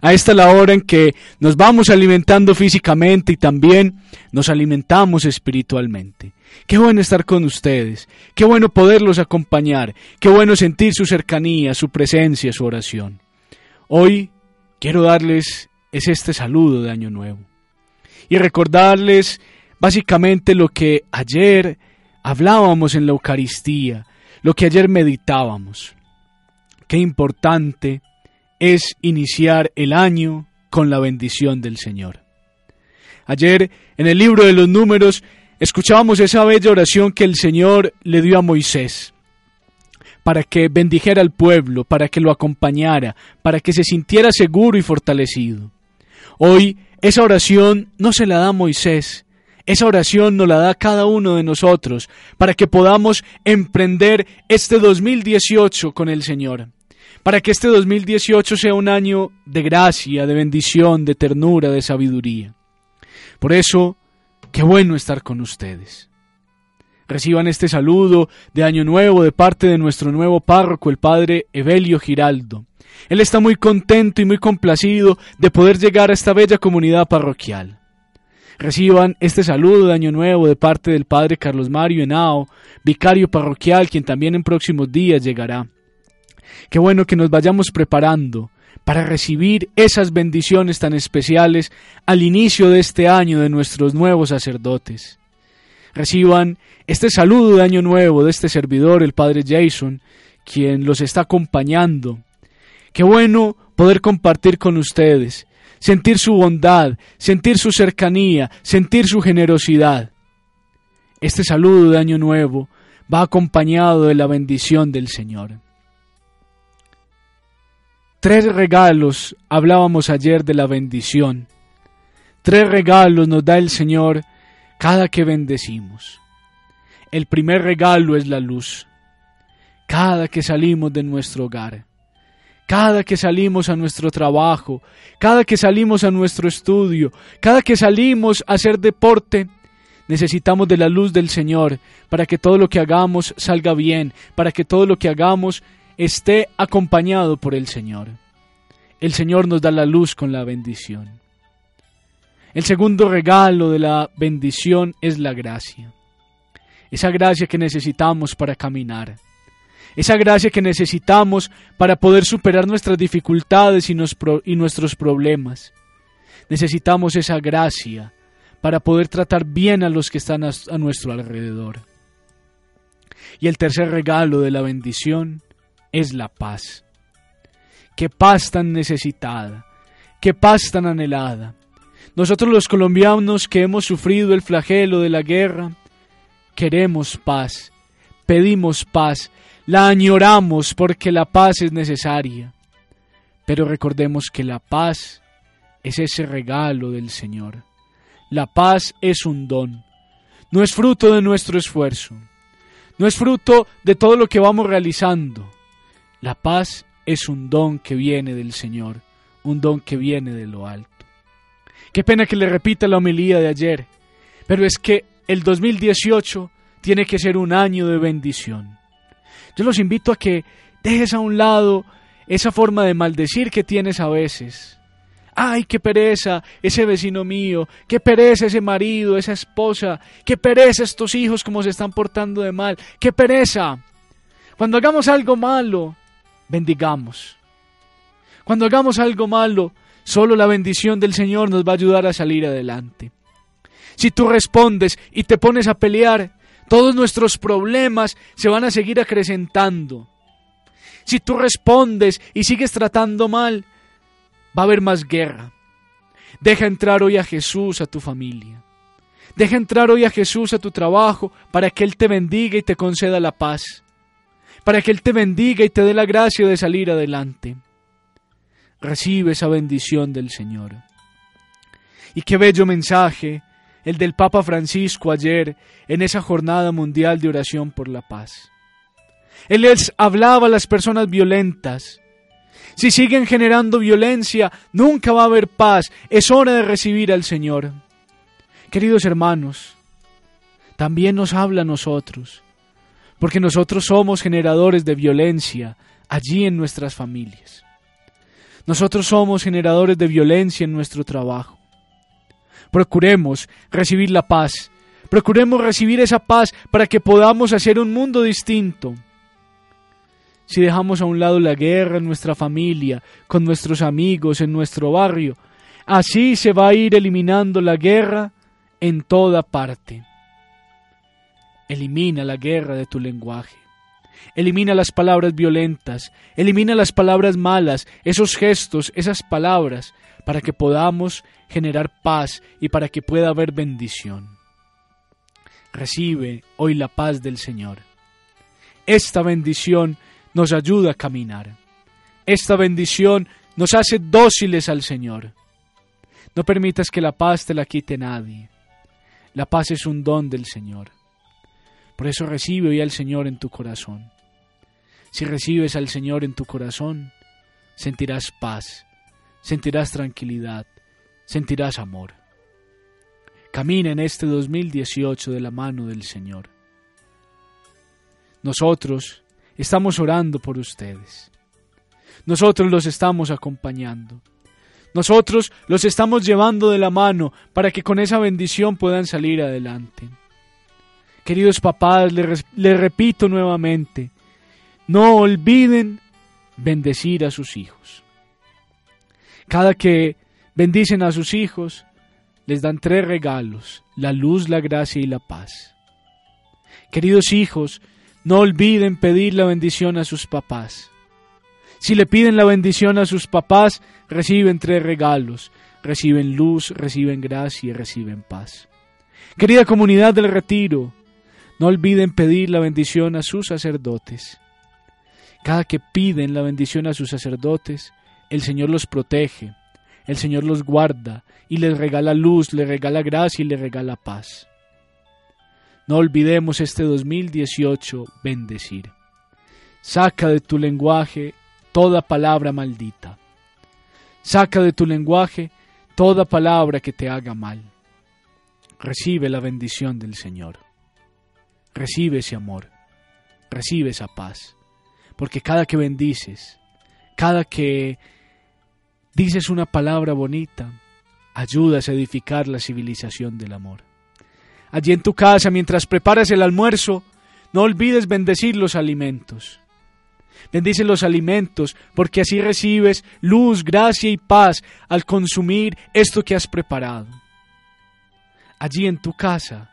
A esta la hora en que nos vamos alimentando físicamente y también nos alimentamos espiritualmente. Qué bueno estar con ustedes, qué bueno poderlos acompañar, qué bueno sentir su cercanía, su presencia, su oración. Hoy quiero darles es este saludo de Año Nuevo y recordarles básicamente lo que ayer hablábamos en la Eucaristía, lo que ayer meditábamos. Qué importante es iniciar el año con la bendición del Señor. Ayer, en el libro de los números, escuchábamos esa bella oración que el Señor le dio a Moisés para que bendijera al pueblo, para que lo acompañara, para que se sintiera seguro y fortalecido. Hoy esa oración no se la da Moisés, esa oración nos la da cada uno de nosotros para que podamos emprender este 2018 con el Señor para que este 2018 sea un año de gracia, de bendición, de ternura, de sabiduría. Por eso, qué bueno estar con ustedes. Reciban este saludo de Año Nuevo de parte de nuestro nuevo párroco, el padre Evelio Giraldo. Él está muy contento y muy complacido de poder llegar a esta bella comunidad parroquial. Reciban este saludo de Año Nuevo de parte del padre Carlos Mario Henao, vicario parroquial, quien también en próximos días llegará. Qué bueno que nos vayamos preparando para recibir esas bendiciones tan especiales al inicio de este año de nuestros nuevos sacerdotes. Reciban este saludo de Año Nuevo de este servidor, el Padre Jason, quien los está acompañando. Qué bueno poder compartir con ustedes, sentir su bondad, sentir su cercanía, sentir su generosidad. Este saludo de Año Nuevo va acompañado de la bendición del Señor. Tres regalos, hablábamos ayer de la bendición. Tres regalos nos da el Señor cada que bendecimos. El primer regalo es la luz. Cada que salimos de nuestro hogar, cada que salimos a nuestro trabajo, cada que salimos a nuestro estudio, cada que salimos a hacer deporte, necesitamos de la luz del Señor para que todo lo que hagamos salga bien, para que todo lo que hagamos esté acompañado por el Señor. El Señor nos da la luz con la bendición. El segundo regalo de la bendición es la gracia. Esa gracia que necesitamos para caminar. Esa gracia que necesitamos para poder superar nuestras dificultades y, nuestros problemas. Necesitamos esa gracia para poder tratar bien a los que están a nuestro alrededor. Y el tercer regalo de la bendición es la paz. Qué paz tan necesitada, qué paz tan anhelada. Nosotros los colombianos que hemos sufrido el flagelo de la guerra, queremos paz, pedimos paz, la añoramos porque la paz es necesaria. Pero recordemos que la paz es ese regalo del Señor. La paz es un don, no es fruto de nuestro esfuerzo, no es fruto de todo lo que vamos realizando. La paz es un don que viene del Señor, un don que viene de lo alto. Qué pena que le repita la homilía de ayer, pero es que el 2018 tiene que ser un año de bendición. Yo los invito a que dejes a un lado esa forma de maldecir que tienes a veces. Ay, qué pereza ese vecino mío, qué pereza ese marido, esa esposa, qué pereza estos hijos como se están portando de mal, qué pereza. Cuando hagamos algo malo, bendigamos. Cuando hagamos algo malo, solo la bendición del Señor nos va a ayudar a salir adelante. Si tú respondes y te pones a pelear, todos nuestros problemas se van a seguir acrecentando. Si tú respondes y sigues tratando mal, va a haber más guerra. Deja entrar hoy a Jesús a tu familia. Deja entrar hoy a Jesús a tu trabajo para que Él te bendiga y te conceda la paz para que Él te bendiga y te dé la gracia de salir adelante. recibe esa bendición del Señor. Y qué bello mensaje el del Papa Francisco ayer en esa jornada mundial de oración por la paz. Él les hablaba a las personas violentas. Si siguen generando violencia, nunca va a haber paz. Es hora de recibir al Señor. Queridos hermanos, también nos habla a nosotros, porque nosotros somos generadores de violencia allí en nuestras familias. Nosotros somos generadores de violencia en nuestro trabajo. Procuremos recibir la paz. Procuremos recibir esa paz para que podamos hacer un mundo distinto. Si dejamos a un lado la guerra en nuestra familia, con nuestros amigos, en nuestro barrio, así se va a ir eliminando la guerra en toda parte. Elimina la guerra de tu lenguaje. Elimina las palabras violentas, elimina las palabras malas, esos gestos, esas palabras, para que podamos generar paz y para que pueda haber bendición. Recibe hoy la paz del Señor. Esta bendición nos ayuda a caminar. Esta bendición nos hace dóciles al Señor. No permitas que la paz te la quite nadie. La paz es un don del Señor. Por eso recibe hoy al Señor en tu corazón. Si recibes al Señor en tu corazón, sentirás paz, sentirás tranquilidad, sentirás amor. Camina en este 2018 de la mano del Señor. Nosotros estamos orando por ustedes. Nosotros los estamos acompañando. Nosotros los estamos llevando de la mano para que con esa bendición puedan salir adelante. Queridos papás, les, repito nuevamente, no olviden bendecir a sus hijos. Cada que bendicen a sus hijos, les dan tres regalos, la luz, la gracia y la paz. Queridos hijos, no olviden pedir la bendición a sus papás. Si le piden la bendición a sus papás, reciben tres regalos, reciben luz, reciben gracia y reciben paz. Querida comunidad del retiro, no olviden pedir la bendición a sus sacerdotes. Cada que piden la bendición a sus sacerdotes, el Señor los protege, el Señor los guarda y les regala luz, les regala gracia y les regala paz. No olvidemos este 2018 bendecir. Saca de tu lenguaje toda palabra maldita. Saca de tu lenguaje toda palabra que te haga mal. Recibe la bendición del Señor. Recibe ese amor, recibe esa paz, porque cada que bendices, cada que dices una palabra bonita, ayudas a edificar la civilización del amor. Allí en tu casa, mientras preparas el almuerzo, no olvides bendecir los alimentos. Bendice los alimentos, porque así recibes luz, gracia y paz al consumir esto que has preparado. Allí en tu casa,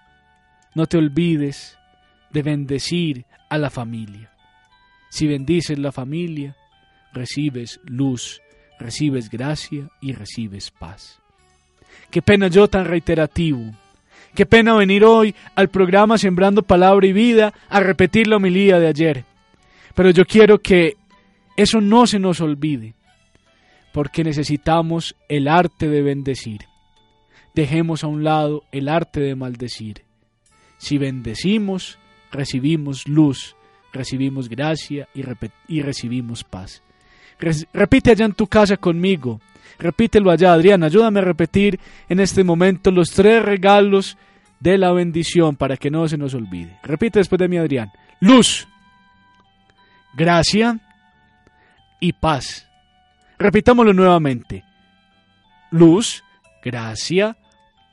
no te olvides de bendecir a la familia. Si bendices la familia, recibes luz, recibes gracia y recibes paz. Qué pena yo tan reiterativo. Qué pena venir hoy al programa Sembrando Palabra y Vida a repetir la homilía de ayer. Pero yo quiero que eso no se nos olvide, porque necesitamos el arte de bendecir. Dejemos a un lado el arte de maldecir. Si bendecimos, recibimos luz, recibimos gracia y, recibimos paz. repite allá en tu casa conmigo. Repítelo allá, Adrián. Ayúdame a repetir en este momento los tres regalos de la bendición para que no se nos olvide. Repite después de mí, Adrián. Luz, gracia y paz. Repitámoslo nuevamente. Luz, gracia,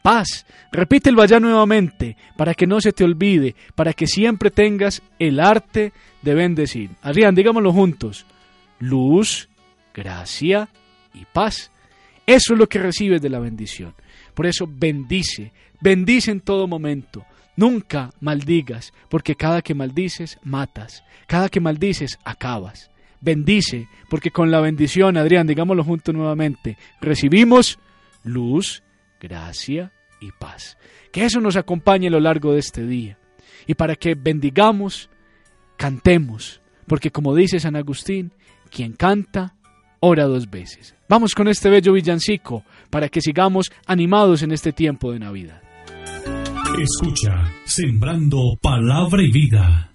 paz. Repítelo allá nuevamente para que no se te olvide, para que siempre tengas el arte de bendecir. Adrián, digámoslo juntos. Luz, gracia y paz. Eso es lo que recibes de la bendición. Por eso bendice, bendice en todo momento. Nunca maldigas, porque cada que maldices, matas. Cada que maldices, acabas. Bendice, porque con la bendición, Adrián, digámoslo juntos nuevamente, recibimos luz, gracia y paz. Que eso nos acompañe a lo largo de este día. Y para que bendigamos, cantemos, porque como dice San Agustín, quien canta, ora dos veces. Vamos con este bello villancico para que sigamos animados en este tiempo de Navidad. Escucha, sembrando palabra y vida.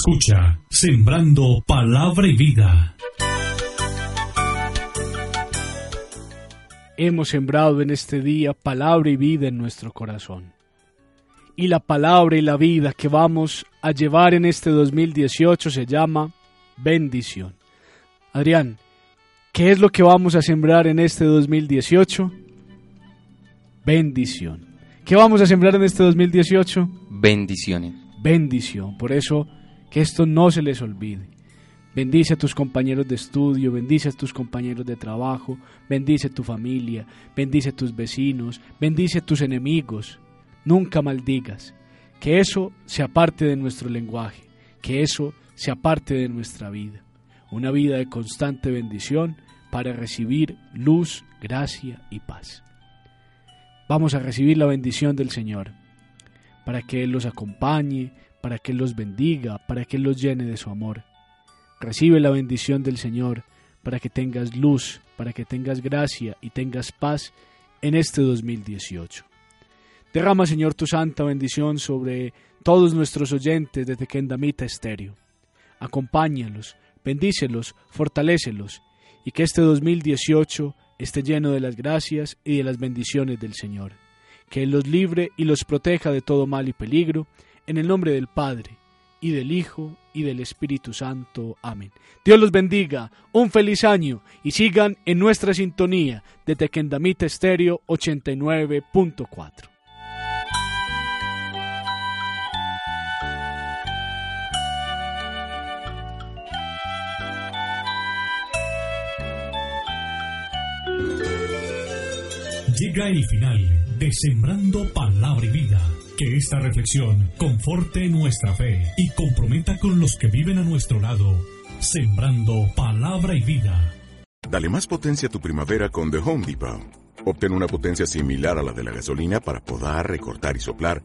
Escucha, sembrando palabra y vida. Hemos sembrado en este día palabra y vida en nuestro corazón. Y la palabra y la vida que vamos a llevar en este 2018 se llama bendición. Adrián, ¿qué es lo que vamos a sembrar en este 2018? Bendición. ¿Qué vamos a sembrar en este 2018? Bendiciones. Bendición. Por eso que esto no se les olvide. Bendice a tus compañeros de estudio, bendice a tus compañeros de trabajo, bendice a tu familia, bendice a tus vecinos, bendice a tus enemigos. Nunca maldigas. Que eso sea parte de nuestro lenguaje, que eso sea parte de nuestra vida. Una vida de constante bendición para recibir luz, gracia y paz. Vamos a recibir la bendición del Señor, para que Él los acompañe, para que los bendiga, para que los llene de su amor. Recibe la bendición del Señor para que tengas luz, para que tengas gracia y tengas paz en este 2018. Derrama, Señor, tu santa bendición sobre todos nuestros oyentes de Tequendamita Estéreo. Acompáñalos, bendícelos, fortalécelos y que este 2018 esté lleno de las gracias y de las bendiciones del Señor. Que Él los libre y los proteja de todo mal y peligro en el nombre del Padre, y del Hijo, y del Espíritu Santo. Amén. Dios los bendiga, un feliz año, y sigan en nuestra sintonía de Tequendamita Estéreo 89.4. Llega el final de Sembrando Palabra y Vida. Que esta reflexión conforte nuestra fe y comprometa con los que viven a nuestro lado. Sembrando Palabra y Vida. Dale más potencia a tu primavera con The Home Depot. Obtén una potencia similar a la de la gasolina para podar, recortar y soplar